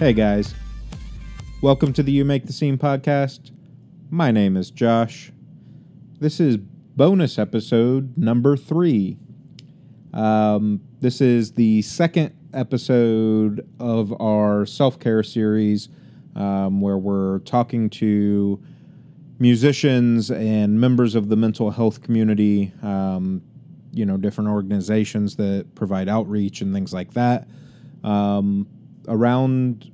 Hey guys, welcome to the You Make the Scene podcast. My name is Josh. This is bonus episode number three. Um, this is the second episode of our self care series um, where we're talking to musicians and members of the mental health community, um, you know, different organizations that provide outreach and things like that um, around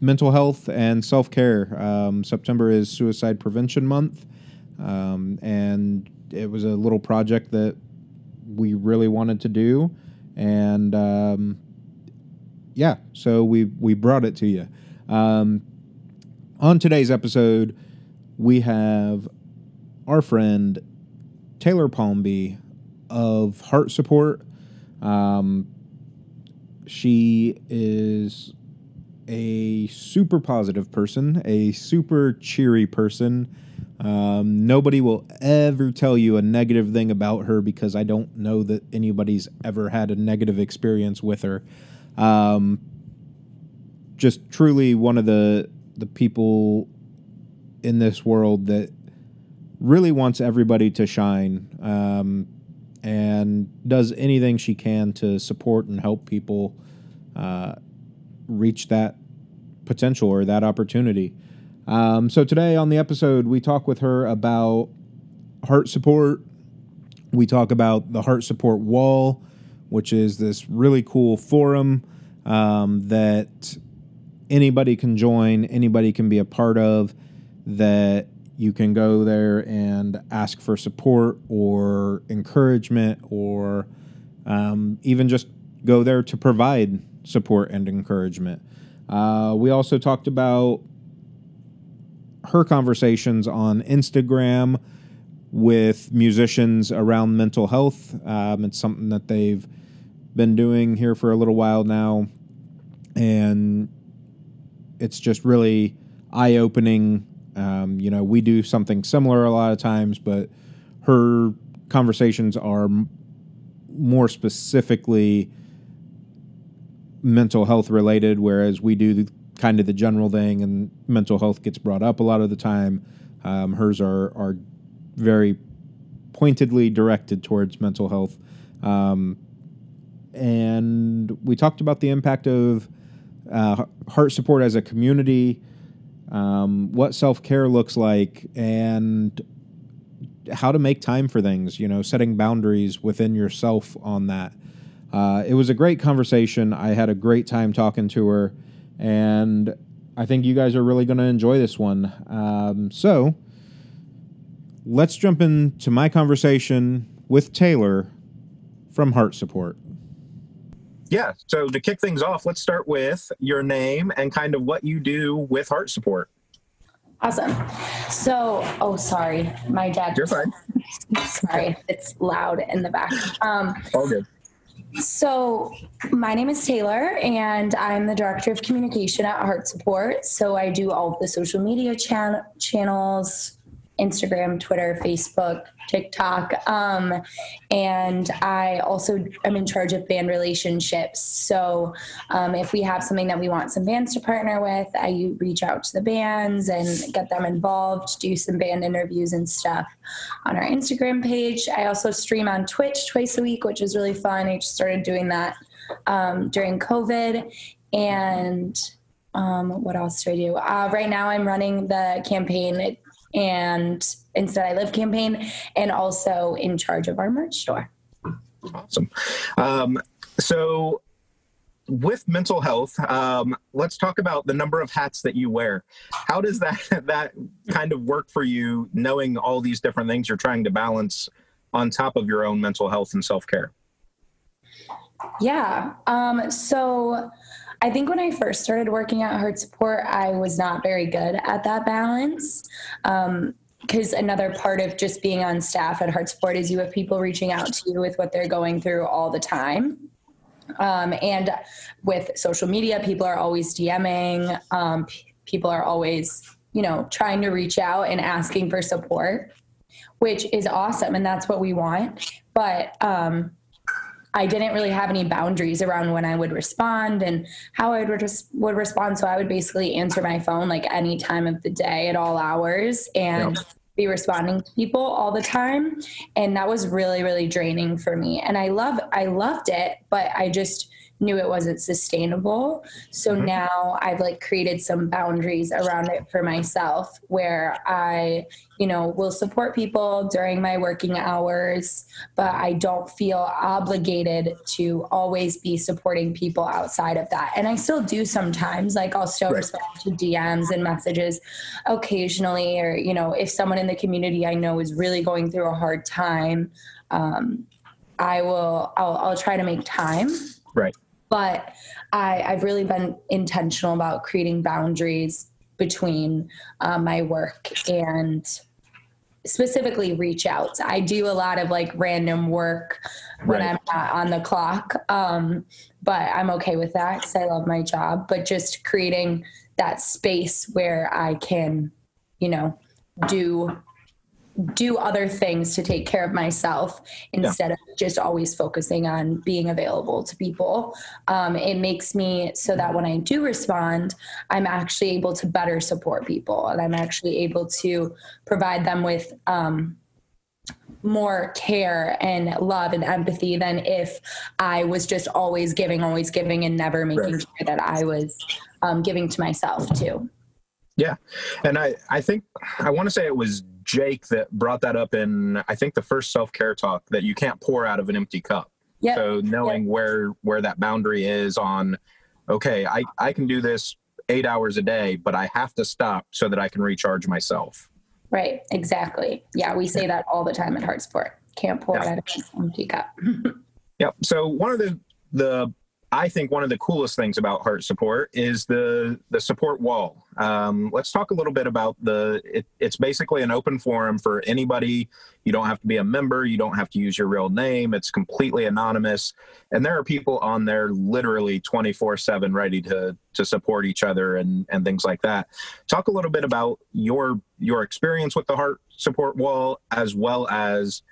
mental health and self care. Um, September is Suicide Prevention Month, um, and it was a little project that we really wanted to do, and um, yeah, so we we brought it to you. Um, on today's episode, we have our friend Taylor Palmby of Heart Support. Um, she is a super positive person, a super cheery person. Um, nobody will ever tell you a negative thing about her because I don't know that anybody's ever had a negative experience with her. Um, just truly one of the the people in this world that really wants everybody to shine um, and does anything she can to support and help people uh, reach that potential or that opportunity. Um, so today on the episode, we talk with her about heart support. We talk about the heart support wall, which is this really cool forum um, that anybody can join, anybody can be a part of, that you can go there and ask for support or encouragement or um, even just go there to provide support and encouragement. Uh, we also talked about her conversations on Instagram with musicians around mental health. Um, it's something that they've been doing here for a little while now. And it's just really eye opening. Um, you know, we do something similar a lot of times, but her conversations are m- more specifically mental health related, whereas we do the, kind of the general thing, and mental health gets brought up a lot of the time. Um, hers are are very pointedly directed towards mental health, um, and we talked about the impact of uh, heart support as a community, um, what self care looks like, and how to make time for things. You know, setting boundaries within yourself on that. Uh, it was a great conversation. I had a great time talking to her, and I think you guys are really going to enjoy this one. Um, so let's jump into my conversation with Taylor from Heart Support. Yeah. So to kick things off, let's start with your name and kind of what you do with Heart Support. Awesome. So, oh, sorry, my dad. You're fine. sorry, it's loud in the back. Um, All good. So, my name is Taylor, and I'm the director of communication at Heart Support. So, I do all of the social media chan- channels, Instagram, Twitter, Facebook, TikTok. Um, and I also am in charge of band relationships. So um, if we have something that we want some bands to partner with, I reach out to the bands and get them involved, do some band interviews and stuff on our Instagram page. I also stream on Twitch twice a week, which is really fun. I just started doing that um, during COVID. And um, what else do I do? Uh, right now, I'm running the campaign and Instead I Live campaign, and also in charge of our merch store. Awesome. Um, so, with mental health, um, let's talk about the number of hats that you wear. How does that that kind of work for you, knowing all these different things you're trying to balance on top of your own mental health and self care? Yeah. Um, so I think when I first started working at Heart Support, I was not very good at that balance. because another part of just being on staff at Heart Support is you have people reaching out to you with what they're going through all the time. Um, and with social media, people are always DMing. Um, p- people are always, you know, trying to reach out and asking for support, which is awesome, and that's what we want. But um, I didn't really have any boundaries around when I would respond and how I would res- would respond. So I would basically answer my phone like any time of the day at all hours and yep. be responding to people all the time. And that was really really draining for me. And I love I loved it, but I just knew it wasn't sustainable. So mm-hmm. now I've like created some boundaries around it for myself where I, you know, will support people during my working hours, but I don't feel obligated to always be supporting people outside of that. And I still do sometimes, like I'll still right. respond to DMs and messages occasionally, or, you know, if someone in the community I know is really going through a hard time, um, I will, I'll, I'll try to make time. Right but I, I've really been intentional about creating boundaries between uh, my work and specifically reach outs. I do a lot of like random work when right. I'm not on the clock. Um, but I'm okay with that because I love my job. But just creating that space where I can, you know, do do other things to take care of myself instead yeah. of just always focusing on being available to people. Um, it makes me so that when I do respond, I'm actually able to better support people and I'm actually able to provide them with um, more care and love and empathy than if I was just always giving, always giving, and never making right. sure that I was um, giving to myself too. Yeah. And I, I think, I want to say it was Jake that brought that up in I think the first self care talk that you can't pour out of an empty cup. Yep. So knowing yep. where where that boundary is on, okay, I I can do this eight hours a day, but I have to stop so that I can recharge myself. Right. Exactly. Yeah, we say that all the time at Heart Support. Can't pour yeah. out of an empty cup. yep. So one of the the I think one of the coolest things about Heart Support is the the support wall. Um, let's talk a little bit about the. It, it's basically an open forum for anybody. You don't have to be a member. You don't have to use your real name. It's completely anonymous, and there are people on there literally twenty four seven ready to to support each other and and things like that. Talk a little bit about your your experience with the Heart Support wall as well as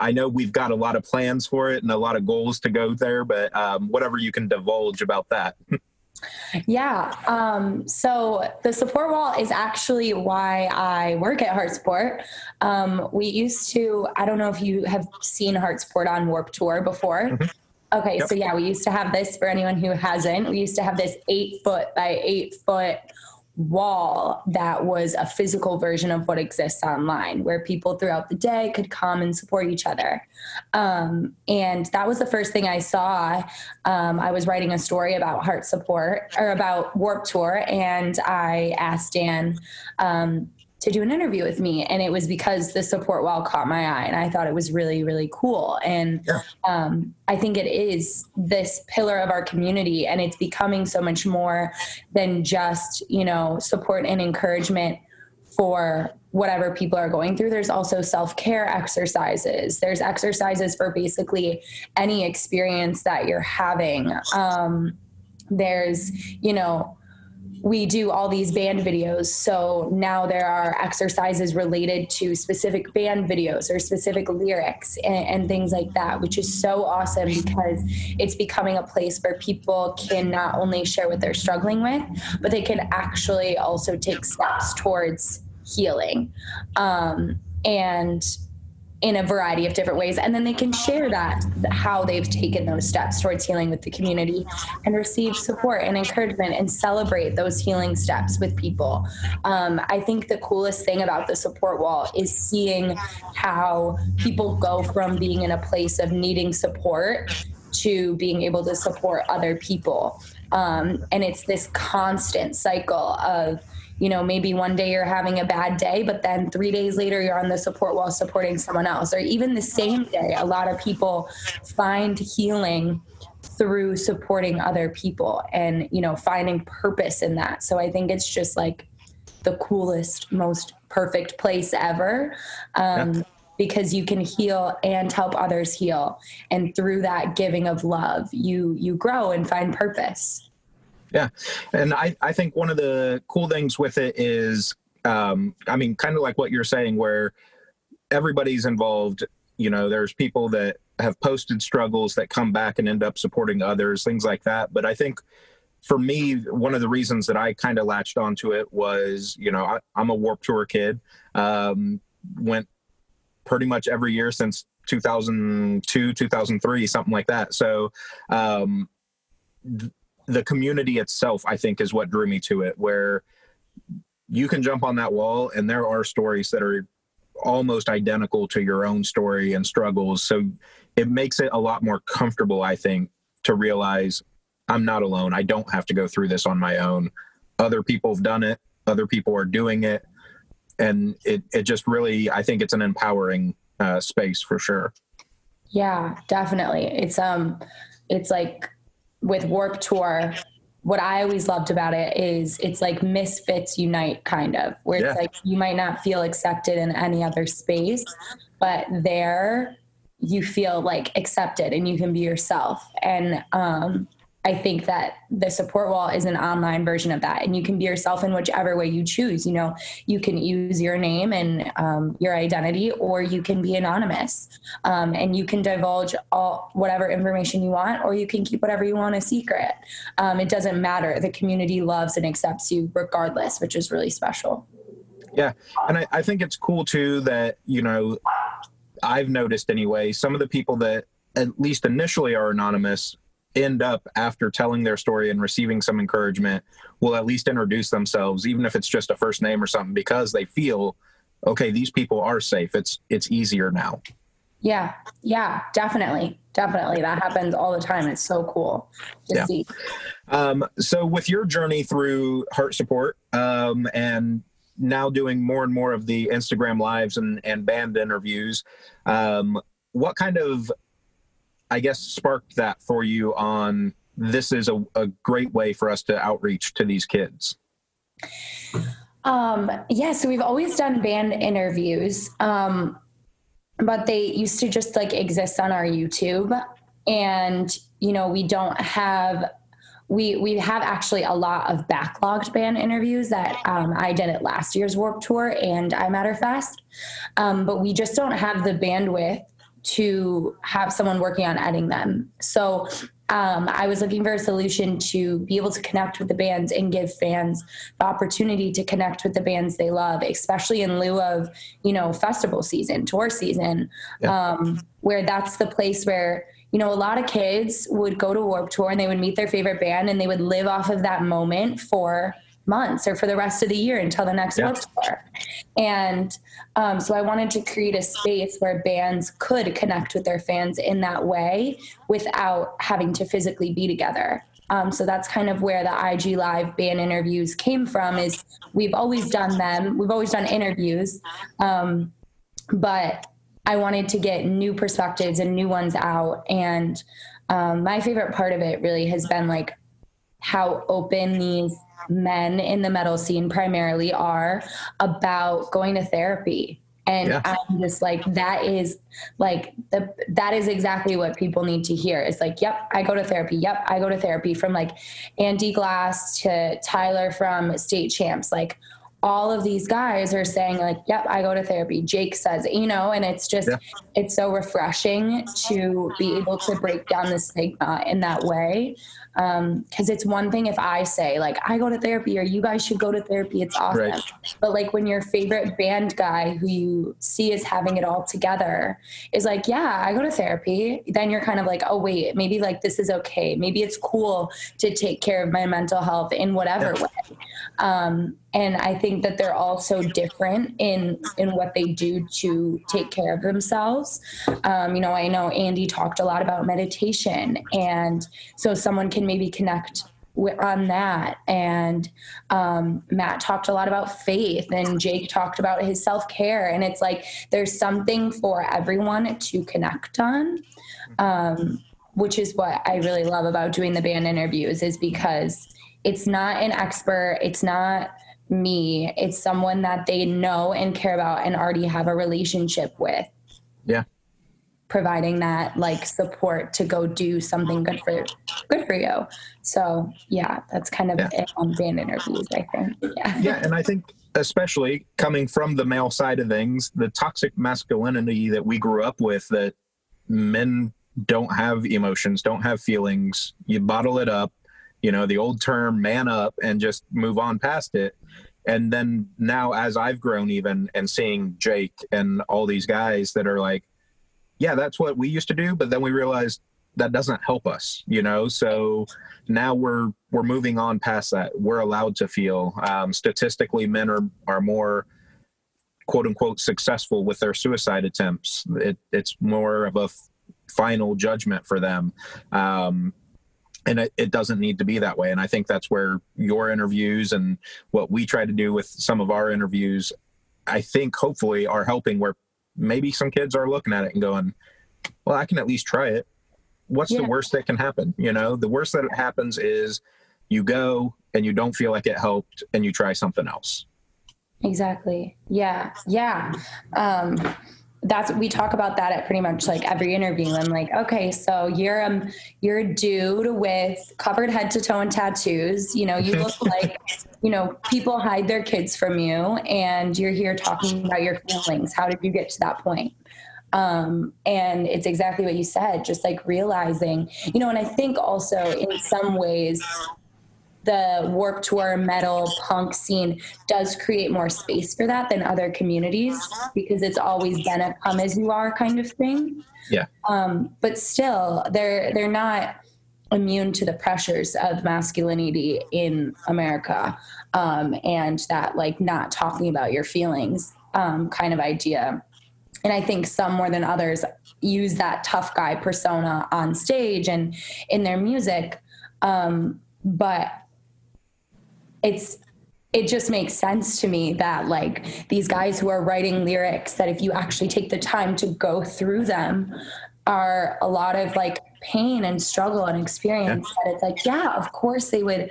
I know we've got a lot of plans for it and a lot of goals to go there, but um, whatever you can divulge about that. yeah. Um, so the support wall is actually why I work at Heart Support. Um, we used to, I don't know if you have seen Heart Support on Warp Tour before. Mm-hmm. Okay, yep. so yeah, we used to have this for anyone who hasn't. We used to have this eight foot by eight foot wall that was a physical version of what exists online, where people throughout the day could come and support each other. Um, and that was the first thing I saw. Um, I was writing a story about heart support or about Warp Tour, and I asked Dan, um, to do an interview with me and it was because the support wall caught my eye and i thought it was really really cool. And yeah. um, i think it is this pillar of our community and it's becoming so much more than just you know support and encouragement for whatever people are going through. There's also self-care exercises. There's exercises for basically any experience that you're having. Um, there's you know we do all these band videos. So now there are exercises related to specific band videos or specific lyrics and, and, things like that, which is so awesome because it's becoming a place where people can not only share what they're struggling with, but they can actually also take steps towards healing. Um, and in a variety of different ways. And then they can share that how they've taken those steps towards healing with the community and receive support and encouragement and celebrate those healing steps with people. Um, i think the coolest thing about the support wall is seeing how people go from being in a place of needing support to being able to support other people. Um, and it's this constant cycle of you know, maybe one day you're having a bad day, but then three days later you're on the support wall supporting someone else. Or even the same day, a lot of people find healing through supporting other people and, you know, finding purpose in that. So I think it's just like the coolest, most perfect place ever. Um, yeah because you can heal and help others heal and through that giving of love you you grow and find purpose yeah. And I, I think one of the cool things with it is, um, I mean, kind of like what you're saying, where everybody's involved you know there's people that have posted struggles that come back and end up supporting others things like that but i think for me one of the reasons that i kind of latched onto it was you know I, am a warp tour kid um, went pretty much every year since 2002 2003 something like that so um, th- the community itself i think is what drew me to it where you can jump on that wall and there are stories that are almost identical to your own story and struggles. So it makes it a lot more comfortable, I think, to realize I'm not alone. I don't have to go through this on my own. Other people have done it, other people are doing it. And it, it just really, I think it's an empowering uh, space for sure. Yeah, definitely. It's, um, it's like with Warp Tour, what I always loved about it is it's like misfits unite kind of where yeah. it's like you might not feel accepted in any other space, but there you feel like accepted and you can be yourself. And um I think that the support wall is an online version of that, and you can be yourself in whichever way you choose. You know, you can use your name and um, your identity, or you can be anonymous, um, and you can divulge all whatever information you want, or you can keep whatever you want a secret. Um, it doesn't matter. The community loves and accepts you regardless, which is really special. Yeah, and I, I think it's cool too that you know I've noticed anyway. Some of the people that at least initially are anonymous end up after telling their story and receiving some encouragement will at least introduce themselves even if it's just a first name or something because they feel okay these people are safe. It's it's easier now. Yeah. Yeah. Definitely. Definitely. That happens all the time. It's so cool to yeah. see. Um, so with your journey through heart support um, and now doing more and more of the instagram lives and, and band interviews um, what kind of I guess, sparked that for you on this is a, a great way for us to outreach to these kids? Um, yeah, so we've always done band interviews, um, but they used to just like exist on our YouTube. And, you know, we don't have we we have actually a lot of backlogged band interviews that um, I did at last year's Warp Tour and iMatterFest, um, but we just don't have the bandwidth to have someone working on editing them. So um, I was looking for a solution to be able to connect with the bands and give fans the opportunity to connect with the bands they love, especially in lieu of, you know, festival season, tour season, yeah. um, where that's the place where, you know, a lot of kids would go to Warp Tour and they would meet their favorite band and they would live off of that moment for months or for the rest of the year until the next yeah. tour. And um, so I wanted to create a space where bands could connect with their fans in that way without having to physically be together. Um, so that's kind of where the IG Live band interviews came from. Is we've always done them, we've always done interviews, um, but I wanted to get new perspectives and new ones out. And um, my favorite part of it really has been like how open these men in the metal scene primarily are about going to therapy. And yeah. i'm just like that is like the that is exactly what people need to hear. It's like yep i go to therapy. Yep i go to therapy from like andy glass to tyler from state champs. Like all of these guys are saying like yep i go to therapy. Jake says you know and it's just yeah. it's so refreshing to be able to break down the stigma in that way because um, it's one thing if I say like I go to therapy or you guys should go to therapy, it's awesome. Right. But like when your favorite band guy who you see is having it all together is like, yeah, I go to therapy, then you're kind of like, oh wait, maybe like this is okay. Maybe it's cool to take care of my mental health in whatever yeah. way. Um, and I think that they're all so different in in what they do to take care of themselves. Um, you know, I know Andy talked a lot about meditation, and so someone can maybe connect on that. And um, Matt talked a lot about faith, and Jake talked about his self care. And it's like there's something for everyone to connect on, um, which is what I really love about doing the band interviews, is because it's not an expert, it's not me, it's someone that they know and care about and already have a relationship with. Yeah providing that like support to go do something good for good for you. So yeah, that's kind of yeah. it on band interviews, I think. Yeah. Yeah, and I think especially coming from the male side of things, the toxic masculinity that we grew up with that men don't have emotions, don't have feelings, you bottle it up, you know, the old term man up and just move on past it. And then now, as I've grown, even and seeing Jake and all these guys that are like, yeah, that's what we used to do, but then we realized that doesn't help us, you know. So now we're we're moving on past that. We're allowed to feel. Um, statistically, men are are more quote unquote successful with their suicide attempts. It, it's more of a f- final judgment for them. Um, and it, it, doesn't need to be that way. And I think that's where your interviews and what we try to do with some of our interviews, I think hopefully are helping where maybe some kids are looking at it and going, well, I can at least try it what's yeah. the worst that can happen? You know, the worst that happens is you go and you don't feel like it helped and you try something else. Exactly. Yeah. Yeah. Um, that's we talk about that at pretty much like every interview. I'm like, okay, so you're um you're a dude with covered head to toe and tattoos. You know, you look like you know people hide their kids from you, and you're here talking about your feelings. How did you get to that point? Um, and it's exactly what you said, just like realizing, you know, and I think also in some ways, the Warped Tour metal punk scene does create more space for that than other communities because it's always been a come as you are kind of thing. Yeah. Um, but still, they're they're not immune to the pressures of masculinity in America um, and that like not talking about your feelings um, kind of idea and I think some more than others use that tough guy persona on stage and in their music. Um, but it's it just makes sense to me that like these guys who are writing lyrics that if you actually take the time to go through them are a lot of like pain and struggle and experience yeah. that it's like yeah of course they would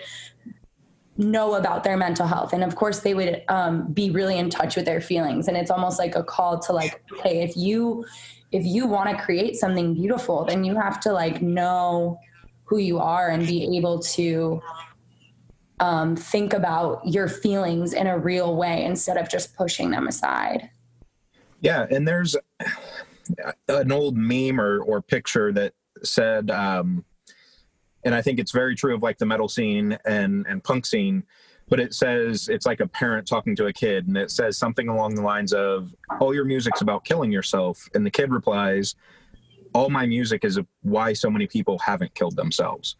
know about their mental health and of course they would um, be really in touch with their feelings and it's almost like a call to like hey if you if you want to create something beautiful then you have to like know who you are and be able to um, think about your feelings in a real way instead of just pushing them aside yeah and there's an old meme or, or picture that said um, and I think it's very true of like the metal scene and and punk scene. But it says it's like a parent talking to a kid, and it says something along the lines of, "All your music's about killing yourself," and the kid replies, "All my music is why so many people haven't killed themselves."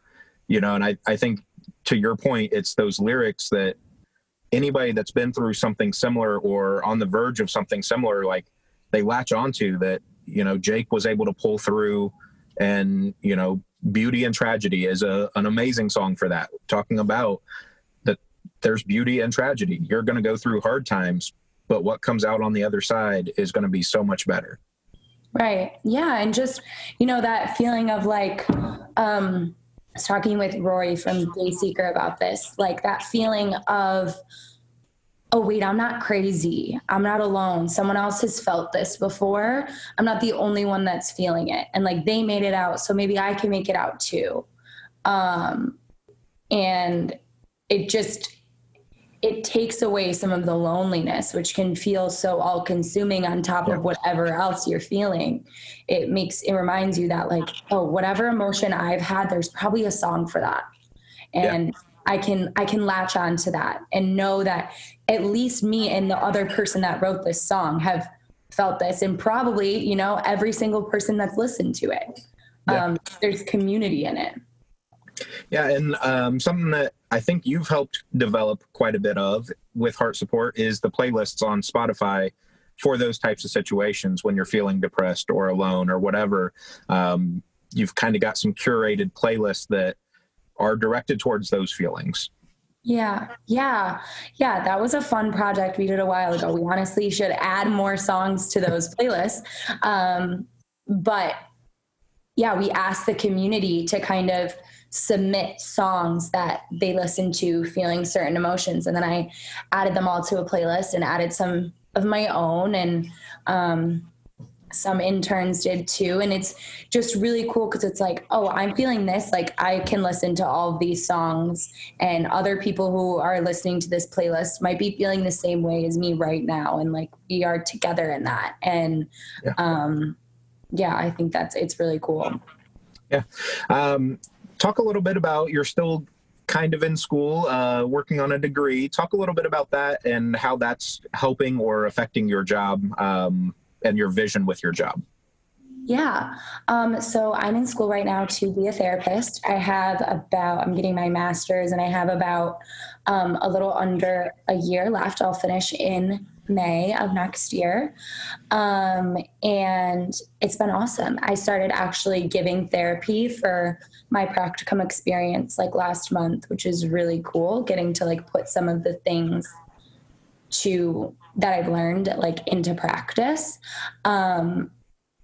You know, and I I think to your point, it's those lyrics that anybody that's been through something similar or on the verge of something similar, like they latch onto that. You know, Jake was able to pull through and you know beauty and tragedy is a, an amazing song for that. Talking about that there's beauty and tragedy. You're going to go through hard times but what comes out on the other side is going to be so much better. Right. Yeah and just you know that feeling of like um Was talking with Rory from Dayseeker about this, like that feeling of oh, wait, I'm not crazy. I'm not alone. Someone else has felt this before. I'm not the only one that's feeling it. And like they made it out. So maybe I can make it out too. Um, and it just, it takes away some of the loneliness, which can feel so all consuming on top of whatever else you're feeling. It makes, it reminds you that, like, oh, whatever emotion I've had, there's probably a song for that. And yeah. I can I can latch on to that and know that at least me and the other person that wrote this song have felt this and probably you know every single person that's listened to it yeah. um, there's community in it yeah and um, something that i think you've helped develop quite a bit of with heart support is the playlists on spotify for those types of situations when you're feeling depressed or alone or whatever um, you've kind of got some curated playlists that are directed towards those feelings. Yeah, yeah, yeah. That was a fun project we did a while ago. We honestly should add more songs to those playlists. Um, but yeah, we asked the community to kind of submit songs that they listen to feeling certain emotions. And then I added them all to a playlist and added some of my own. And um, some interns did too. And it's just really cool because it's like, oh, I'm feeling this. Like, I can listen to all of these songs, and other people who are listening to this playlist might be feeling the same way as me right now. And like, we are together in that. And yeah, um, yeah I think that's it's really cool. Yeah. Um, talk a little bit about you're still kind of in school, uh, working on a degree. Talk a little bit about that and how that's helping or affecting your job um, and your vision with your job. Yeah. Um, so I'm in school right now to be a therapist. I have about, I'm getting my master's and I have about um, a little under a year left. I'll finish in May of next year. Um, and it's been awesome. I started actually giving therapy for my practicum experience like last month, which is really cool, getting to like put some of the things to that I've learned like into practice. Um,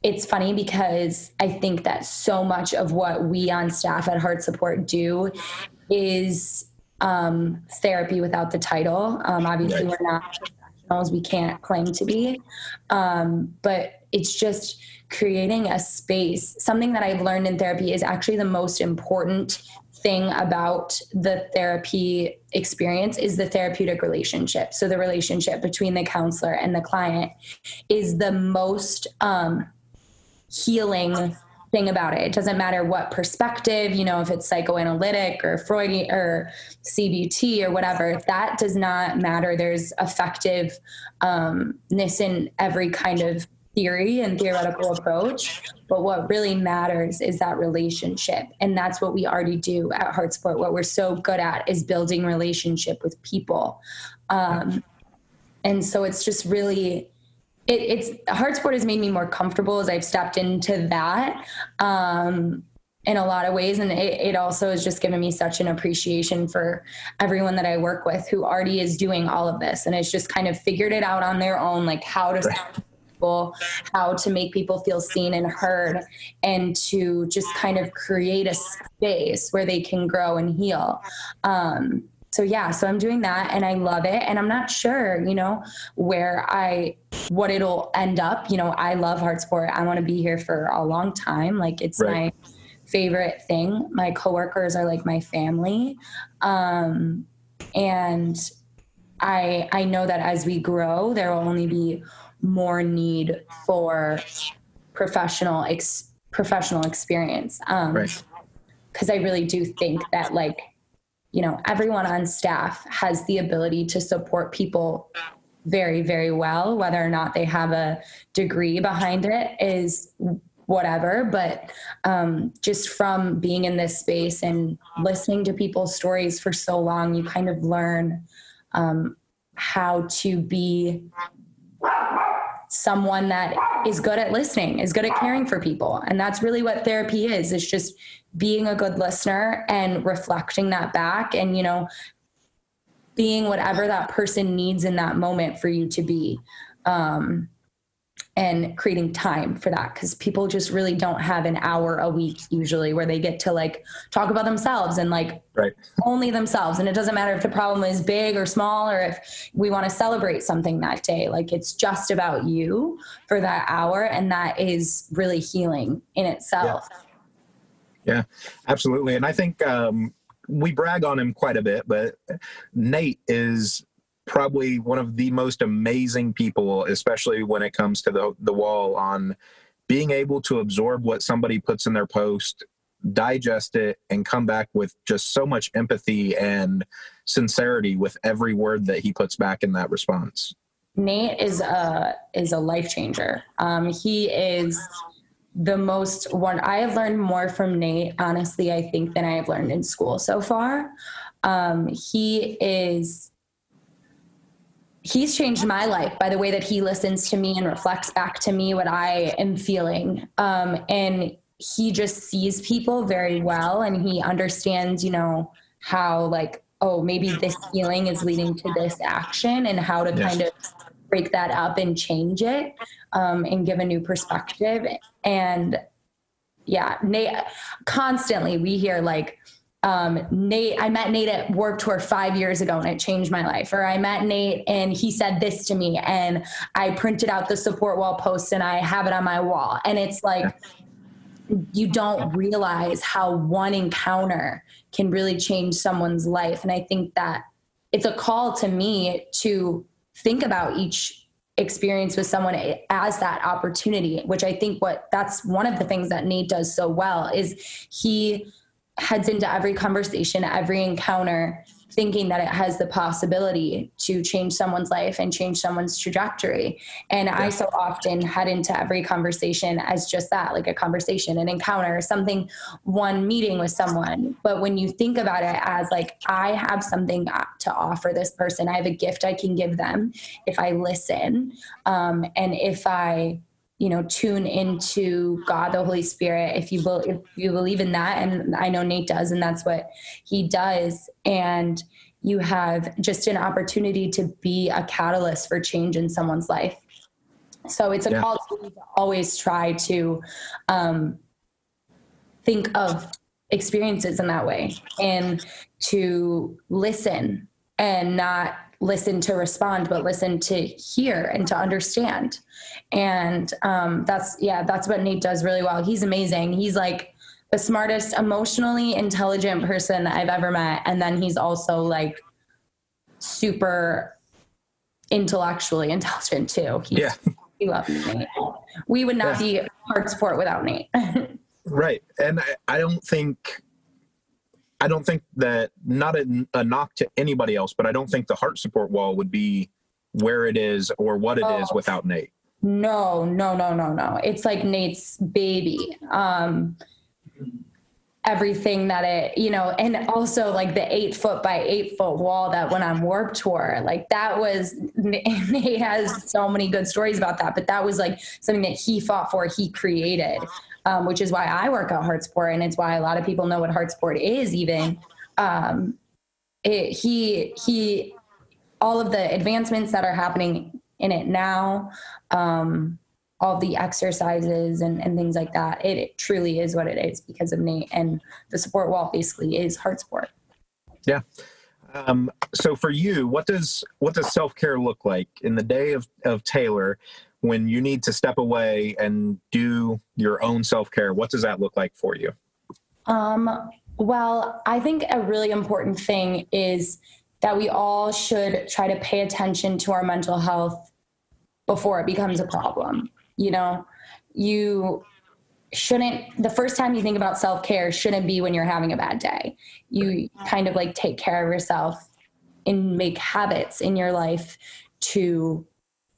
it's funny because I think that so much of what we on staff at Heart Support do is um, therapy without the title. Um, obviously, we're not professionals, we can't claim to be. Um, but it's just creating a space. Something that I've learned in therapy is actually the most important thing about the therapy experience is the therapeutic relationship. So the relationship between the counselor and the client is the most um, healing thing about it. It doesn't matter what perspective, you know, if it's psychoanalytic or Freudian or CBT or whatever, that does not matter. There's effectiveness um, in every kind of theory and theoretical approach. But what really matters is that relationship. And that's what we already do at Heart Support. What we're so good at is building relationship with people. Um, and so it's just really it, it's Heart Support has made me more comfortable as I've stepped into that um, in a lot of ways. And it, it also has just given me such an appreciation for everyone that I work with who already is doing all of this and has just kind of figured it out on their own, like how to people, how to make people feel seen and heard, and to just kind of create a space where they can grow and heal. Um, so yeah so i'm doing that and i love it and i'm not sure you know where i what it'll end up you know i love Heart Support i want to be here for a long time like it's right. my favorite thing my coworkers are like my family um, and i i know that as we grow there will only be more need for professional ex, professional experience um, right because i really do think that like you know, everyone on staff has the ability to support people very, very well, whether or not they have a degree behind it is whatever. But um, just from being in this space and listening to people's stories for so long, you kind of learn um, how to be someone that is good at listening, is good at caring for people. And that's really what therapy is. It's just being a good listener and reflecting that back and, you know, being whatever that person needs in that moment for you to be. Um, and creating time for that because people just really don't have an hour a week usually where they get to like talk about themselves and like right. only themselves and it doesn't matter if the problem is big or small or if we want to celebrate something that day like it's just about you for that hour and that is really healing in itself yeah, yeah absolutely and i think um we brag on him quite a bit but nate is probably one of the most amazing people, especially when it comes to the, the wall on being able to absorb what somebody puts in their post, digest it, and come back with just so much empathy and sincerity with every word that he puts back in that response. Nate is a is a life changer. Um, he is the most one. I have learned more from Nate, honestly, I think, than I have learned in school so far. Um, he is he's changed my life by the way that he listens to me and reflects back to me what I am feeling. Um, and he just sees people very well and he understands, you know, how like, oh, maybe this feeling is leading to this action and how to yes. kind of break that up and change it um, and give a new perspective. And yeah, Nate, constantly we hear like, um, Nate, I met Nate at Warped Tour five years ago and it changed my life. Or I met Nate and he said this to me and I printed out the support wall post and I have it on my wall. And it's like, you don't realize how one encounter can really change someone's life. And I think that it's a call to me to think about each experience with someone as that opportunity, which I think what that's one of the things that Nate does so well is he heads into every conversation, every encounter, thinking that it has the possibility to change someone's life and change someone's trajectory. And yeah. I so often head into every conversation as just that, like a conversation, an encounter, something, one meeting with someone. But when you think about it as like, I have something to offer this person, I have a gift I can give them if I listen. Um, and if I you know tune into god the holy spirit if you be, if you believe in that and i know nate does and that's what he does and you have just an opportunity to be a catalyst for change in someone's life so it's a yeah. call to always try to um, think of experiences in that way and to listen and not listen to respond, but listen to hear and to understand. And um, that's, yeah, that's what Nate does really well. He's amazing. He's like the smartest, emotionally intelligent person I've ever met. And then he's also like super intellectually intelligent too. He's, yeah. He loves Nate. We would not yeah. be Heart Support without Nate. right. And I, I don't think I don't think that not a, a, knock to anybody else, but I don't think the heart support wall would be where it is or what it oh. is without Nate. No, no, no, no, no. It's like Nate's baby. Um, everything that it, you know, and also like the eight foot by eight foot wall that went on Warp Tour, like that was, Nate has so many good stories about that, but that was like something that he fought for, he created um, which is why I work out Heart Support, and it's why a lot of people know what Heart Support is. Even um, it, he he, all of the advancements that are happening in it now, um, all the exercises and, and things like that. It, it truly is what it is because of Nate, and the support wall basically is Heart Support. Yeah. Um, so for you, what does what does self care look like in the day of of Taylor? When you need to step away and do your own self-care what does that look like for you? Um, well i think a really important thing is that we all should try to pay attention to our mental health before it becomes a problem you know? You shouldn't the first time you think about self-care shouldn't be when you're having a bad day. You kind of like take care of yourself and make habits in your life to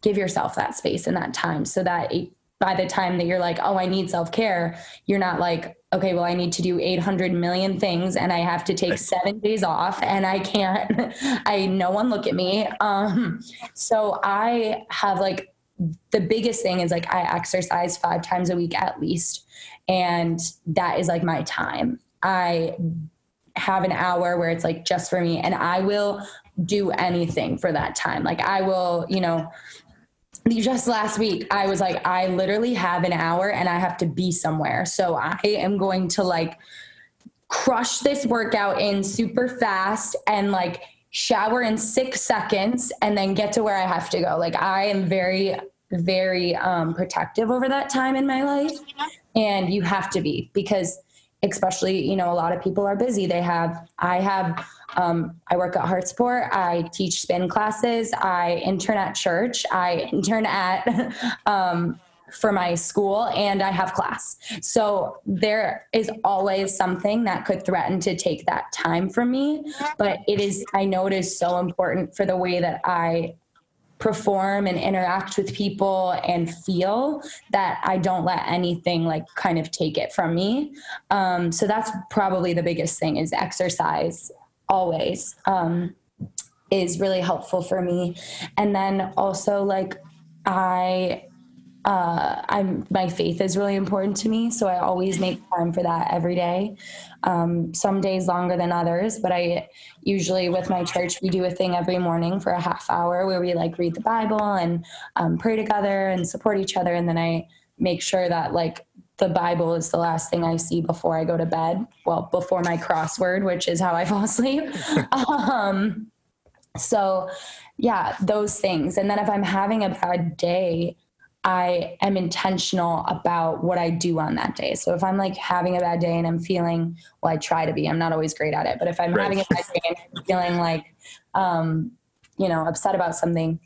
give yourself that space and that time so that it, by the time that you're like, oh, I need self care, you're not like, okay, well, I need to do 800 million things and I have to take seven days off and I can't, I, no one look at me. Um, so I have like, the biggest thing is like I exercise five times a week at least. And that is like my time. I have an hour where it's like just for me and I will do anything for that time. Like I will, you know, just last week i was like i literally have an hour and i have to be somewhere. So i am going to like crush this workout in super fast and like shower in six seconds and then get to where i have to go. Like i am very very um, protective over that time in my life. And you have to be because especially you know a lot of people are busy they have i have um, I work at Heart Support. I teach spin classes. I intern at church. I intern at um, for my school, and I have class. So there is always something that could threaten to take that time from me. But it is. I know it is so important for the way that I perform and interact with people and feel that I don't let anything like kind of take it from me. Um, so that's probably the biggest thing is exercise always um, is really helpful for me. And then also like I uh, I'm my faith is really important to me, so I always make time for that every day. Um, some days longer than others, but I usually with my church we do a thing every morning for a half hour where we like read the Bible and um, pray together and support each other, and then I make sure that like the Bible is the last thing I see before I go to bed. Well, before my crossword, which is how I fall asleep. um, so, yeah, those things. And then if I'm having a bad day, I am intentional about what I do on that day. So if I'm like having a bad day and I'm feeling, well, I try to be, I'm not always great at it, but if I'm right. having a bad day and I'm feeling like, um, you know, upset about something,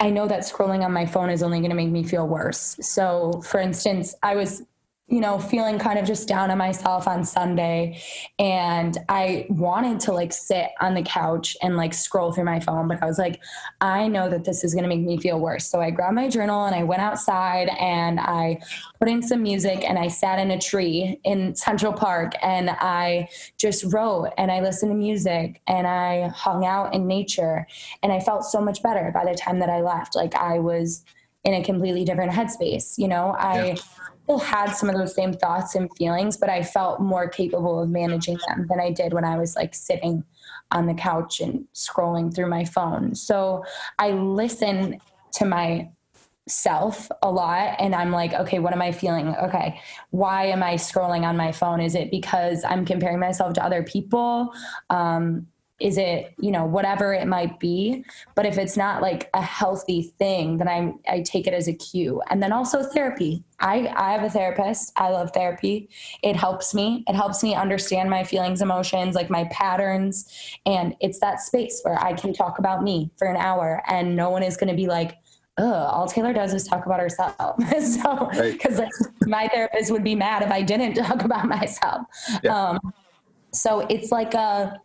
I know that scrolling on my phone is only going to make me feel worse. So, for instance, I was you know, feeling kind of just down on myself on Sunday. And I wanted to like sit on the couch and like scroll through my phone, but I was like, I know that this is going to make me feel worse. So I grabbed my journal and I went outside and I put in some music and I sat in a tree in Central Park and I just wrote and I listened to music and I hung out in nature. And I felt so much better by the time that I left. Like I was in a completely different headspace. You know, I. Yeah still had some of those same thoughts and feelings, but I felt more capable of managing them than I did when I was like sitting on the couch and scrolling through my phone. So I listen to my self a lot and i'm like okay what am i feeling? Okay why am i scrolling on my phone? Is it because i'm comparing myself to other people? Um, is it you know whatever it might be but if it's not like a healthy thing then i i take it as a cue and then also therapy i i have a therapist i love therapy it helps me it helps me understand my feelings emotions like my patterns and it's that space where i can talk about me for an hour and no one is going to be like Ugh, all Taylor does is talk about herself. so, because right. my therapist would be mad if I didn't talk about myself. Yeah. Um, so it's like a,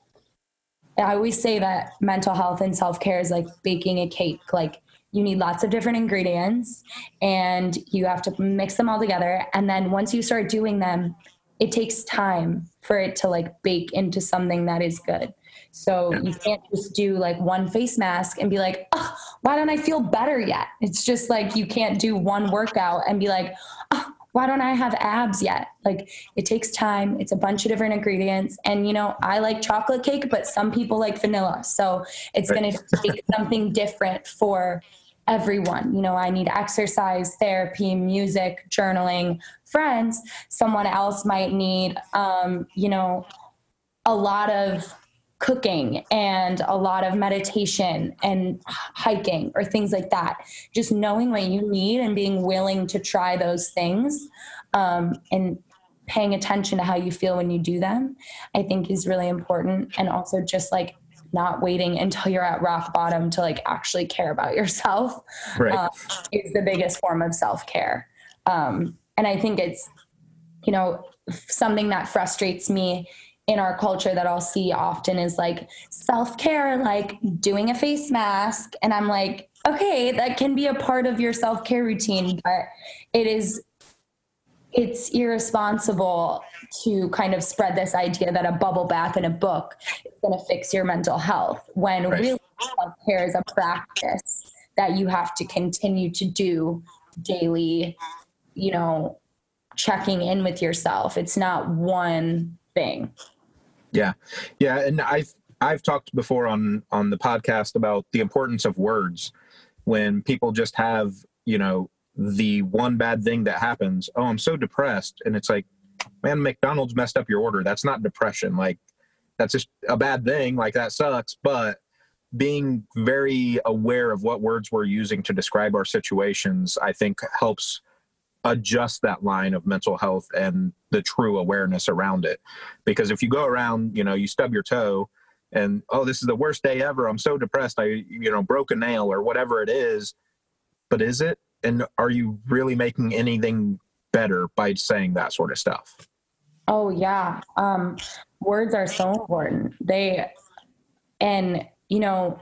I always say that mental health and self care is like baking a cake. Like you need lots of different ingredients and you have to mix them all together. And then once you start doing them, it takes time for it to like bake into something that is good. So you can't just do like one face mask and be like, oh, why don't I feel better yet? It's just like you can't do one workout and be like, oh, why don't I have abs yet? Like it takes time. It's a bunch of different ingredients. And you know, I like chocolate cake, but some people like vanilla. So it's right. going to take something different for everyone. You know, I need exercise, therapy, music, journaling, friends. Someone else might need, um, you know, a lot of cooking and a lot of meditation and hiking or things like that. Just knowing what you need and being willing to try those things um, and paying attention to how you feel when you do them, I think is really important. And also just like not waiting until you're at rock bottom to like actually care about yourself right. um, is the biggest form of self care. Um, and I think it's, you know, something that frustrates me in our culture that I'll see often is like self care, like doing a face mask. And I'm like, okay, that can be a part of your self care routine, but it is, it's irresponsible to kind of spread this idea that a bubble bath and a book is going to fix your mental health when right. really self care is a practice that you have to continue to do daily, you know, checking in with yourself. It's not one thing. Yeah, yeah, and I've I've talked before on on the podcast about the importance of words when people just have you know the one bad thing that happens. Oh, I'm so depressed, and it's like, man, McDonald's messed up your order. That's not depression. Like that's just a bad thing. Like that sucks, but being very aware of what words we're using to describe our situations, I think helps adjust that line of mental health and the true awareness around it. Because if you go around, you know, you stub your toe and, oh, this is the worst day ever. I'm so depressed. I, you know, broke a nail or whatever it is. But is it? And are you really making anything better by saying that sort of stuff? Oh, yeah. Um, words are so important. They, and, you know,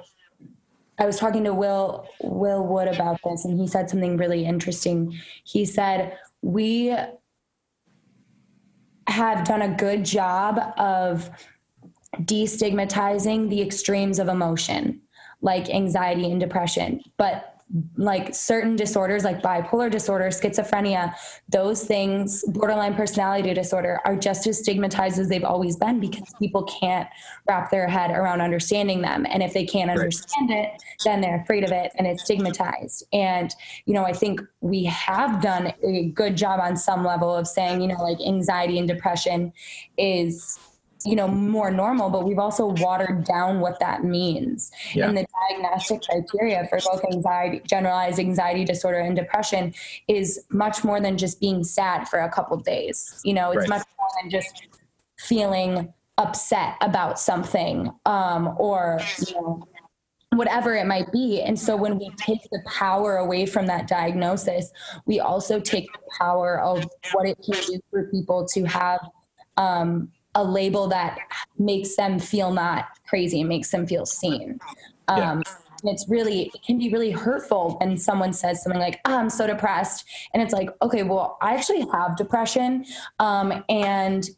I was talking to Will Will Wood about this, and he said something really interesting. He said we have done a good job of destigmatizing the extremes of emotion, like anxiety and depression, but like certain disorders like bipolar disorder, schizophrenia, those things, borderline personality disorder are just as stigmatized as they've always been because people can't wrap their head around understanding them. And if they can't understand right. it, then they're afraid of it and it's stigmatized. And, you know, I think we have done a good job on some level of saying, you know, like anxiety and depression is you know more normal but we've also watered down what that means yeah. and the diagnostic criteria for both anxiety generalized anxiety disorder and depression is much more than just being sad for a couple days you know it's right. much more than just feeling upset about something um, or you know whatever it might be. And so when we take the power away from that diagnosis, we also take the power of what it can do for people to have um, a label that makes them feel not crazy and makes them feel seen. Um, yeah. It's really, it can be really hurtful when someone says something like, oh, I'm so depressed. And it's like, okay, well, I actually have depression. Um, and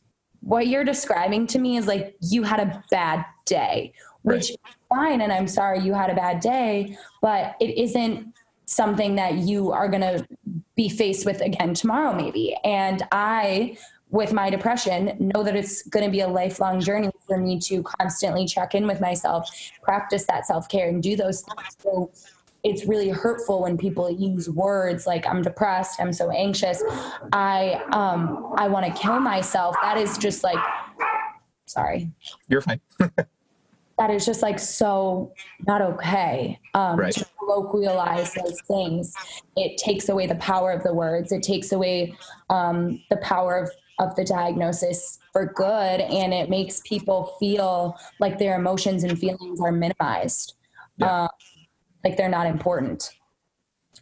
what you're describing to me is like, you had a bad day, which right. fine. And I'm sorry you had a bad day, but it isn't something that you are going to be faced with again tomorrow, maybe. And I with my depression know that it's going to be a lifelong journey for me to constantly check in with myself practice that self-care and do those things. So it's really hurtful when people use words like i'm depressed i'm so anxious i um i want to kill myself. That is just like sorry. You're fine. That is just like so not okay um, right. to colloquialize those things. It takes away the power of the words. It takes away um, the power of of the diagnosis for good and it makes people feel like their emotions and feelings are minimized yeah. uh, like they're not important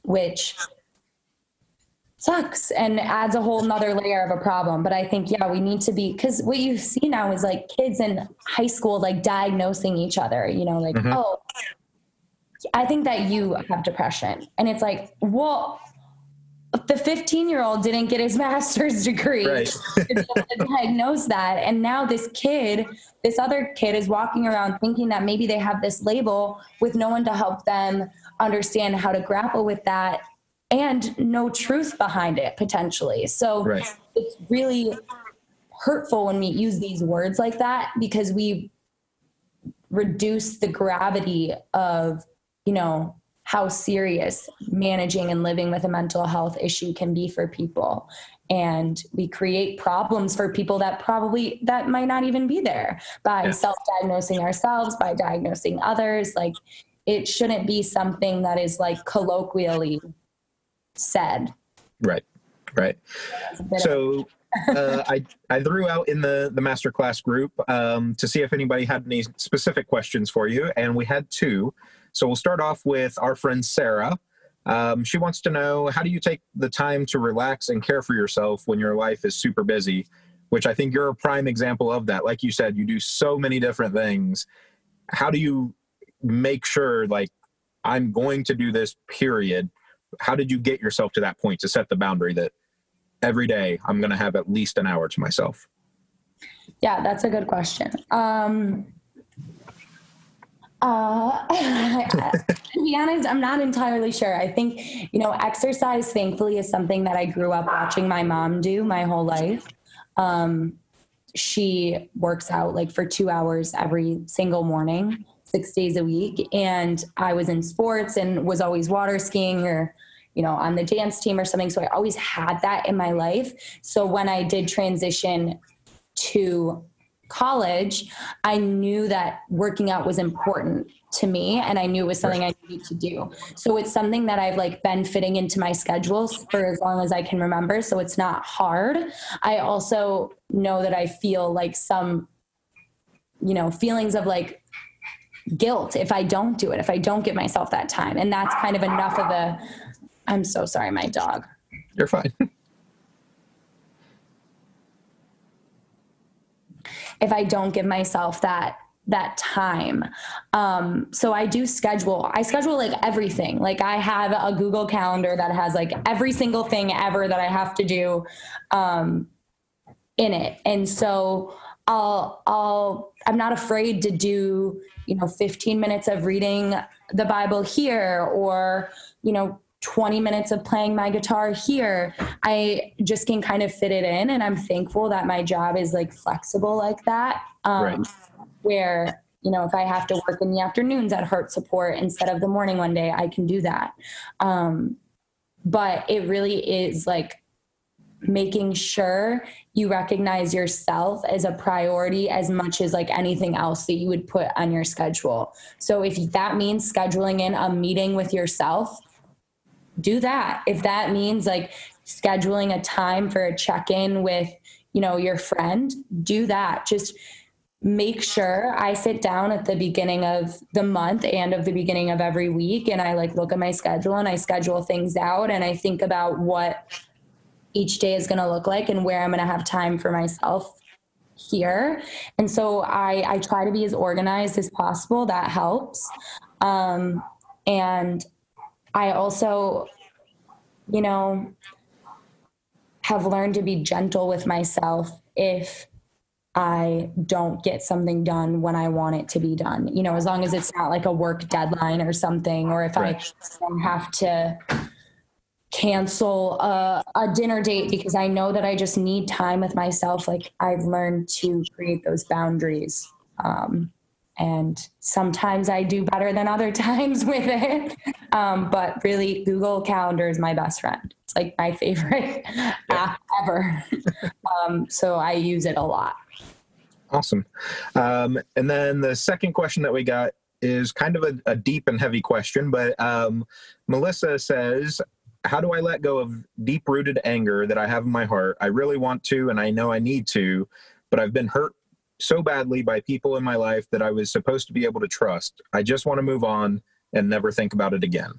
which sucks and adds a whole nother layer of a problem but i think yeah we need to be because what you see now is like kids in high school like diagnosing each other you know like mm-hmm. oh i think that you have depression and it's like well the 15 year old didn't get his master's degree right. diagnose that. And now this kid, this other kid is walking around thinking that maybe they have this label with no one to help them understand how to grapple with that and no truth behind it potentially. So right. it's really hurtful when we use these words like that because we reduce the gravity of, you know, how serious managing and living with a mental health issue can be for people and we create problems for people that probably that might not even be there by yeah. self-diagnosing ourselves by diagnosing others like it shouldn't be something that is like colloquially said right right so uh, I, I threw out in the, the masterclass group um, to see if anybody had any specific questions for you, and we had two. So we'll start off with our friend Sarah. Um, she wants to know how do you take the time to relax and care for yourself when your life is super busy? Which I think you're a prime example of that. Like you said, you do so many different things. How do you make sure, like, I'm going to do this, period? How did you get yourself to that point to set the boundary that every day I'm going to have at least an hour to myself? Yeah, that's a good question. Um, uh, to be honest, I'm not entirely sure. I think, you know, exercise thankfully is something that I grew up watching my mom do my whole life. Um, she works out like for two hours every single morning, six days a week. And I was in sports and was always water skiing or, you know, on the dance team or something. So I always had that in my life. So when I did transition to college, I knew that working out was important to me and I knew it was something I needed to do. So it's something that I've like been fitting into my schedules for as long as I can remember. So it's not hard. I also know that I feel like some, you know, feelings of like guilt if I don't do it, if I don't give myself that time. And that's kind of enough of a, I'm so sorry, my dog. You're fine. if I don't give myself that that time. Um, so I do schedule. I schedule like everything. Like I have a Google Calendar that has like every single thing ever that I have to do um, in it. And so I'll I'll I'm not afraid to do, you know, 15 minutes of reading the Bible here or, you know, 20 minutes of playing my guitar here. I just can kind of fit it in and I'm thankful that my job is like flexible like that. Um right. where you know if i have to work in the afternoons at heart support instead of the morning one day i can do that um, but it really is like making sure you recognize yourself as a priority as much as like anything else that you would put on your schedule. So if that means scheduling in a meeting with yourself, do that. If that means like scheduling a time for a check-in with, you know, your friend, do that. Just make sure I sit down at the beginning of the month and of the beginning of every week and I like look at my schedule and I schedule things out and I think about what each day is going to look like and where I'm going to have time for myself here. And so I, I try to be as organized as possible. That helps. Um, and I also, you know, have learned to be gentle with myself if I don't get something done when I want it to be done. You know, as long as it's not like a work deadline or something, or if right. I have to cancel a, a, dinner date because I know that I just need time with myself. Like I've learned to create those boundaries. Um, and sometimes I do better than other times with it. Um, but really, Google Calendar is my best friend. It's like my favorite app ever. um, so I use it a lot. Awesome. Um, and then the second question that we got is kind of a, a deep and heavy question, but um, Melissa says, how do I let go of deep rooted anger that I have in my heart? I really want to, and I know I need to, but I've been hurt so badly by people in my life that I was supposed to be able to trust. I just want to move on and never think about it again.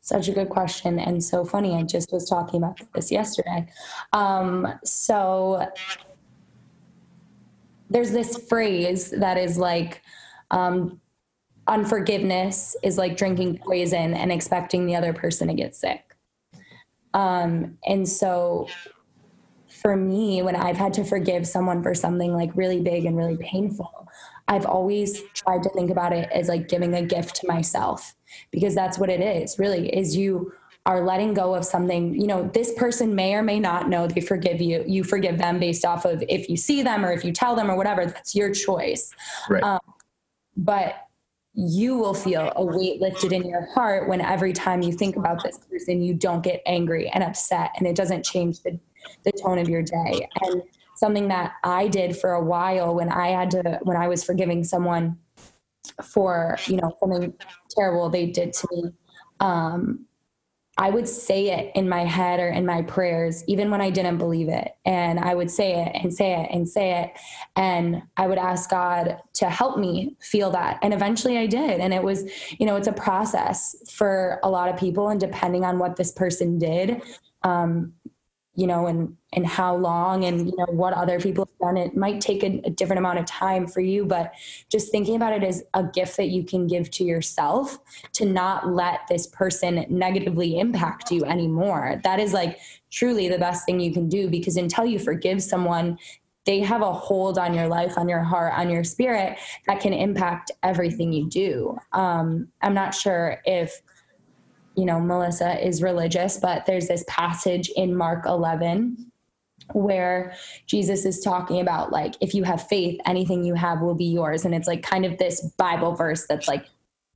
Such a good question, and so funny. I just was talking about this yesterday. Um, so, there's this phrase that is like, um, unforgiveness is like drinking poison and expecting the other person to get sick. Um, and so for me, when I've had to forgive someone for something like really big and really painful, I've always tried to think about it as like giving a gift to myself because that's what it is really is you are letting go of something you know this person may or may not know they forgive you you forgive them based off of if you see them or if you tell them or whatever that's your choice right. Um, but you will feel a weight lifted in your heart when every time you think about this person, you don't get angry and upset and it doesn't change the, the tone of your day. And something that I did for a while when I had to, when I was forgiving someone for, you know, something terrible they did to me, um, I would say it in my head or in my prayers, even when I didn't believe it. And I would say it and say it and say it. And I would ask God to help me feel that. And eventually I did. And it was, you know, it's a process for a lot of people. And depending on what this person did, um, you know, and and how long and you know what other people have done. It might take a, a, different amount of time for you, but just thinking about it as a gift that you can give to yourself to not let this person negatively impact you anymore. That is like truly the best thing you can do because until you forgive someone, they have a hold on your life, on your heart, on your spirit that can impact everything you do. Um, I'm not sure if you know, Melissa is religious, but there's this passage in Mark 11 where Jesus is talking about like if you have faith, anything you have will be yours. And it's like kind of this Bible verse that's like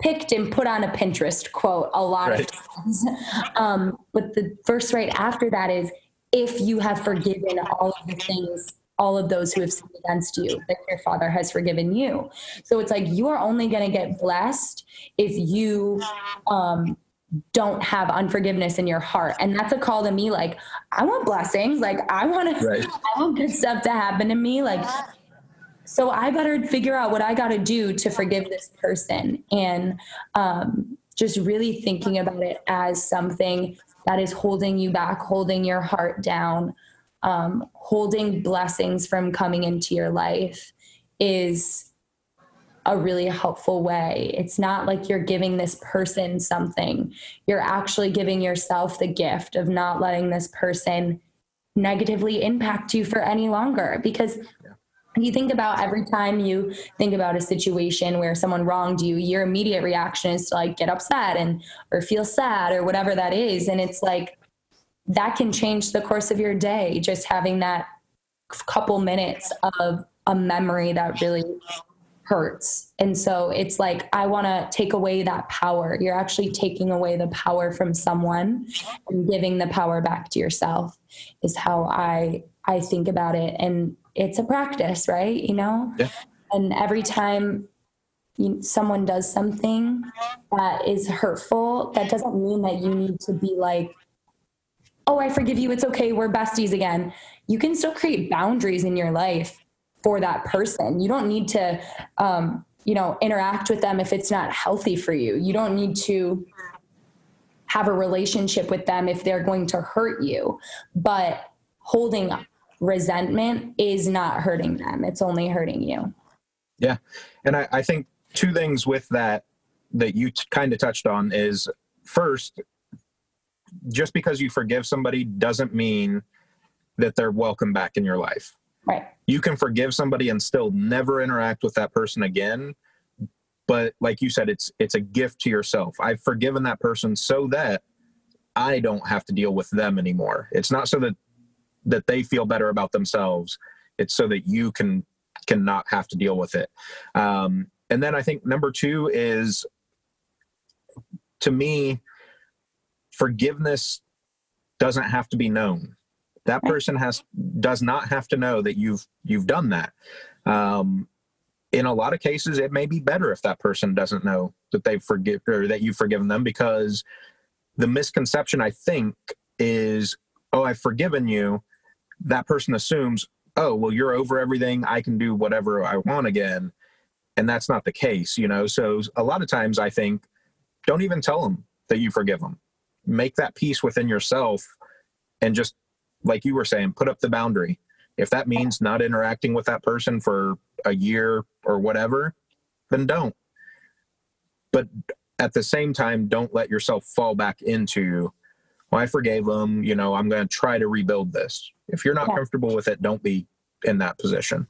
picked and put on a Pinterest quote a lot right. of times. Um, but the verse right after that is if you have forgiven all of the things all of those who have sinned against you that your father has forgiven you so it's like you are only going to get blessed if you um, don't have unforgiveness in your heart. And that's a call to me like i want blessings. Like i want to right. i want good stuff to happen to me. Like so i better figure out what i got to do to forgive this person. And um, just really thinking about it as something that is holding you back holding your heart down um, holding blessings from coming into your life is a really helpful way. It's not like you're giving this person something. You're actually giving yourself the gift of not letting this person negatively impact you for any longer because you think about every time you think about a situation where someone wronged you your immediate reaction is to like get upset and or feel sad or whatever that is and it's like that can change the course of your day just having that couple minutes of a memory that really hurts and so it's like i want to take away that power you're actually taking away the power from someone and giving the power back to yourself is how i i think about it and it's a practice, right? You know? Yeah. And every time you, someone does something that is hurtful, that doesn't mean that you need to be like, oh, I forgive you. It's okay. We're besties again. You can still create boundaries in your life for that person. You don't need to, um, you know, interact with them if it's not healthy for you. You don't need to have a relationship with them if they're going to hurt you. But holding resentment is not hurting them. It's only hurting you. Yeah. And I, I think two things with that that you t- kind of touched on is first, just because you forgive somebody doesn't mean that they're welcome back in your life. Right. You can forgive somebody and still never interact with that person again. But like you said, it's it's a gift to yourself. I've forgiven that person so that I don't have to deal with them anymore. It's not so that that they feel better about themselves. It's so that you can can not have to deal with it. Um, and then I think number two is to me, forgiveness doesn't have to be known. That person has does not have to know that you've you've done that. Um, in a lot of cases, it may be better if that person doesn't know that they've forgive or that you've forgiven them because the misconception I think is, oh, I've forgiven you, that person assumes, oh, well, you're over everything. I can do whatever I want again. And that's not the case, you know? So a lot of times I think, don't even tell them that you forgive them. Make that peace within yourself and just, like you were saying, put up the boundary. If that means not interacting with that person for a year or whatever, then don't. But at the same time, don't let yourself fall back into, well, I forgave them, you know, I'm going to try to rebuild this. If you're not yeah. comfortable with it, don't be in that position.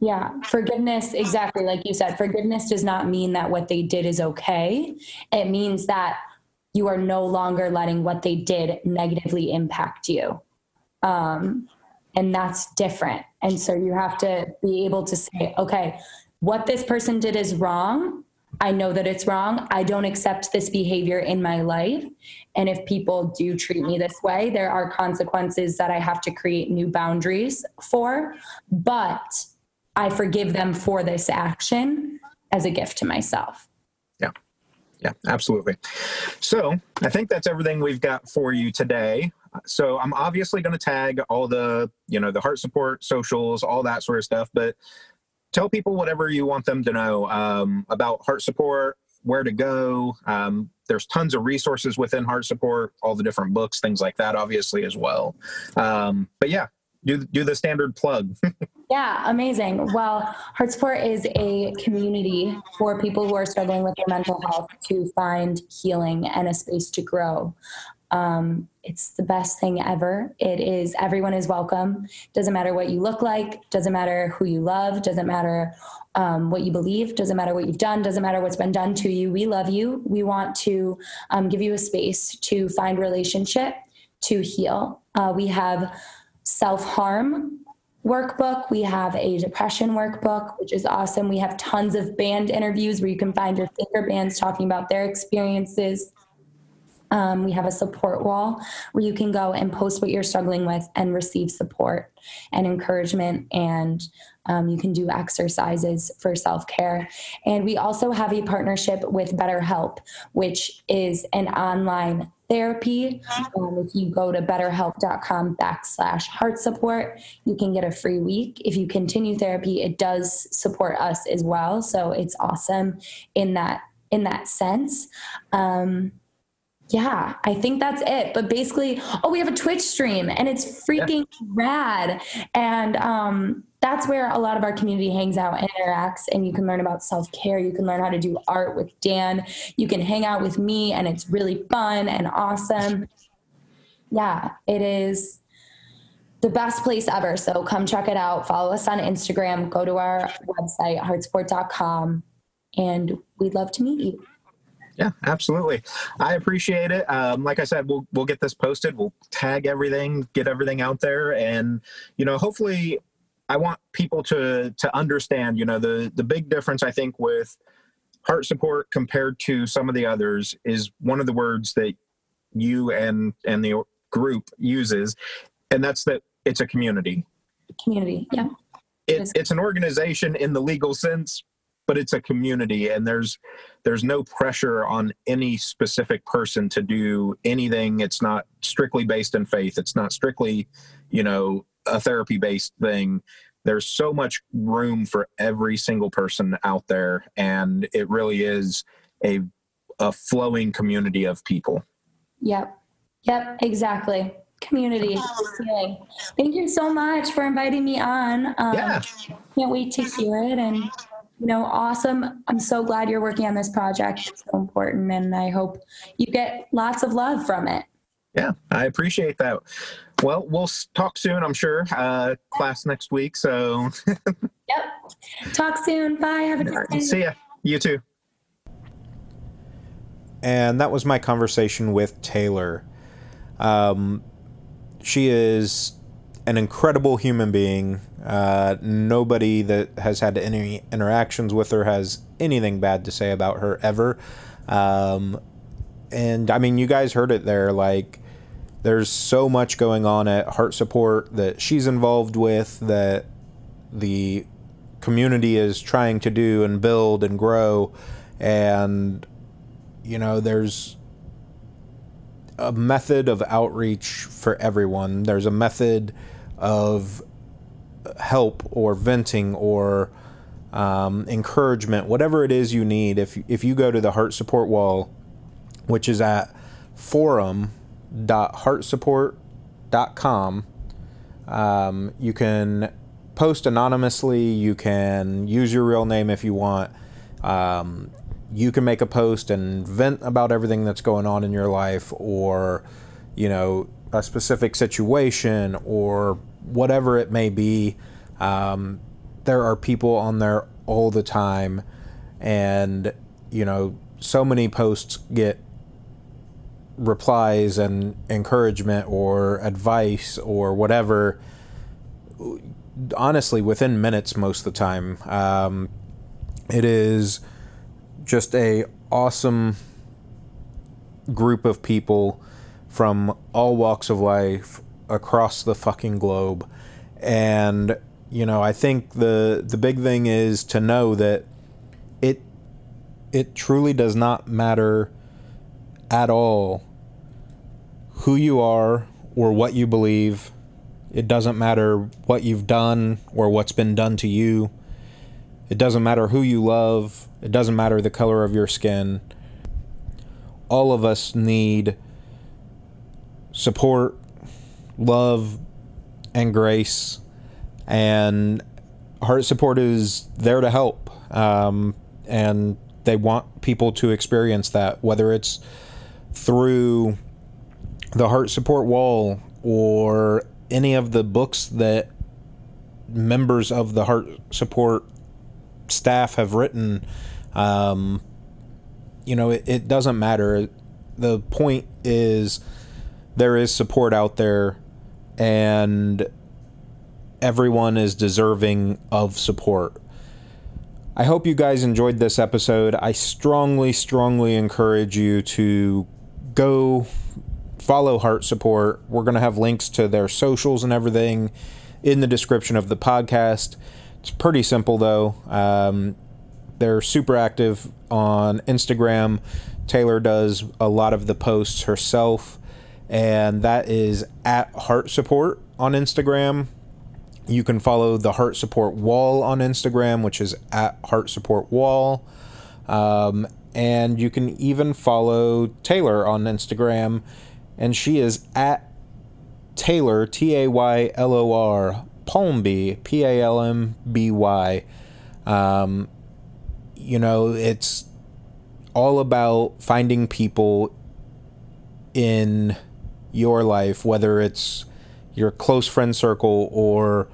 Yeah, forgiveness, exactly like you said, forgiveness does not mean that what they did is okay. It means that you are no longer letting what they did negatively impact you. Um, and that's different. And so you have to be able to say, okay, what this person did is wrong. I know that it's wrong. I don't accept this behavior in my life. And if people do treat me this way, there are consequences that I have to create new boundaries for. But I forgive them for this action as a gift to myself. Yeah. Yeah, absolutely. So I think that's everything we've got for you today. So I'm obviously going to tag all the, you know, the heart support socials, all that sort of stuff. But tell people whatever you want them to know um, about heart support, where to go. Um, there's tons of resources within heart support, all the different books, things like that, obviously as well. Um, but yeah, do do the standard plug. yeah, amazing. Well, Heart Support is a community for people who are struggling with their mental health to find healing and a space to grow. Um, it's the best thing ever. It is, everyone is welcome. Doesn't matter what you look like, doesn't matter who you love, doesn't matter um, what you believe, doesn't matter what you've done, doesn't matter what's been done to you. We love you. We want to um, give you a space to find relationship, to heal. Uh, we have self harm workbook. We have a depression workbook, which is awesome. We have tons of band interviews where you can find your favorite bands talking about their experiences. Um, we have a support wall where you can go and post what you're struggling with and receive support and encouragement. And um, you can do exercises for self care. And we also have a partnership with BetterHelp, which is an online therapy. Um, if you go to betterhelp.com backslash heart support, you can get a free week. If you continue therapy, it does support us as well. So it's awesome in that in that sense. Um, yeah, I think that's it. But basically, oh, we have a Twitch stream and it's freaking yeah. rad. And um, that's where a lot of our community hangs out and interacts. And you can learn about self care. You can learn how to do art with Dan. You can hang out with me, and it's really fun and awesome. Yeah, it is the best place ever. So come check it out. Follow us on Instagram. Go to our website, heartsupport.com, and we'd love to meet you. Yeah, absolutely. I appreciate it. Um, like I said, we'll we'll get this posted. We'll tag everything, get everything out there, and you know, hopefully, I want people to to understand. You know, the the big difference I think with heart support compared to some of the others is one of the words that you and and the group uses, and that's that it's a community. Community, yeah. It, it's an organization in the legal sense, but it's a community and there's there's no pressure on any specific person to do anything. It's not strictly based in faith. It's not strictly you know a therapy based thing. There's so much room for every single person out there and it really is a a flowing community of people. Yep. Yep exactly. Community. Thank you so much for inviting me on. Um, yeah. can't wait to hear it and you know, awesome. I'm so glad you're working on this project. It's so important, and I hope you get lots of love from it. Yeah, I appreciate that. Well, we'll talk soon, I'm sure. Uh, class next week, so. yep. Talk soon. Bye. Have a good day. See ya. You too. And that was my conversation with Taylor. Um, she is an incredible human being. Uh, nobody that has had any interactions with her has anything bad to say about her ever. Um, and I mean, you guys heard it there. Like, there's so much going on at Heart Support that she's involved with that the community is trying to do and build and grow. And, you know, there's a method of outreach for everyone. There's a method of help or venting or um, encouragement, whatever it is you need, if, if you go to the Heart Support Wall, which is at forum.heartsupport.com, um, you can post anonymously, you can use your real name if you want. Um, you can make a post and vent about everything that's going on in your life or, you know, a specific situation or whatever it may be. Um, there are people on there all the time, and you know, so many posts get replies and encouragement or advice or whatever. Honestly, within minutes most of the time, um, it is just a awesome group of people from all walks of life across the fucking globe. And you know, I think the the big thing is to know that it it truly does not matter at all who you are or what you believe. It doesn't matter what you've done or what's been done to you. It doesn't matter who you love. It doesn't matter the color of your skin. All of us need support, love, and grace. And Heart Support is there to help. Um, and they want people to experience that, whether it's through the Heart Support Wall or any of the books that members of the Heart Support staff have written. Um, you know, it, it doesn't matter. The point is there is support out there and everyone is deserving of support. I hope you guys enjoyed this episode. I strongly, strongly encourage you to go follow Heart Support. We're going to have links to their socials and everything in the description of the podcast. It's pretty simple, though. Um, they're super active on Instagram. Taylor does a lot of the posts herself and that is at Heart Support on Instagram. You can follow the Heart Support Wall on Instagram, which is at Heart Support Wall. Um, and you can even follow Taylor on Instagram, and she is at Taylor, T A Y L O R, Palmby, P A L M B Y. Um, you know, it's all about finding people in your life, whether it's your close friend circle or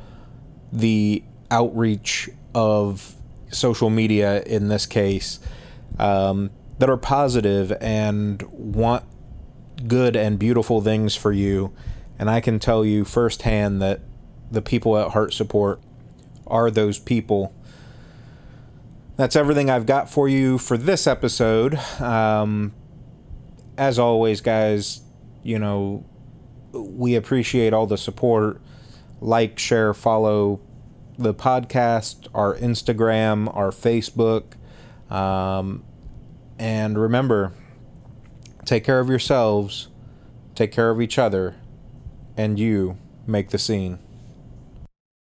the outreach of social media in this case um, that are positive and want good and beautiful things for you. And I can tell you firsthand that the people at Heart Support are those people. That's everything I've got for you for this episode. Um, as always, guys, you know, we appreciate all the support. Like, share, follow the podcast, our Instagram, our Facebook. Um, and remember, take care of yourselves, take care of each other, and you make the scene.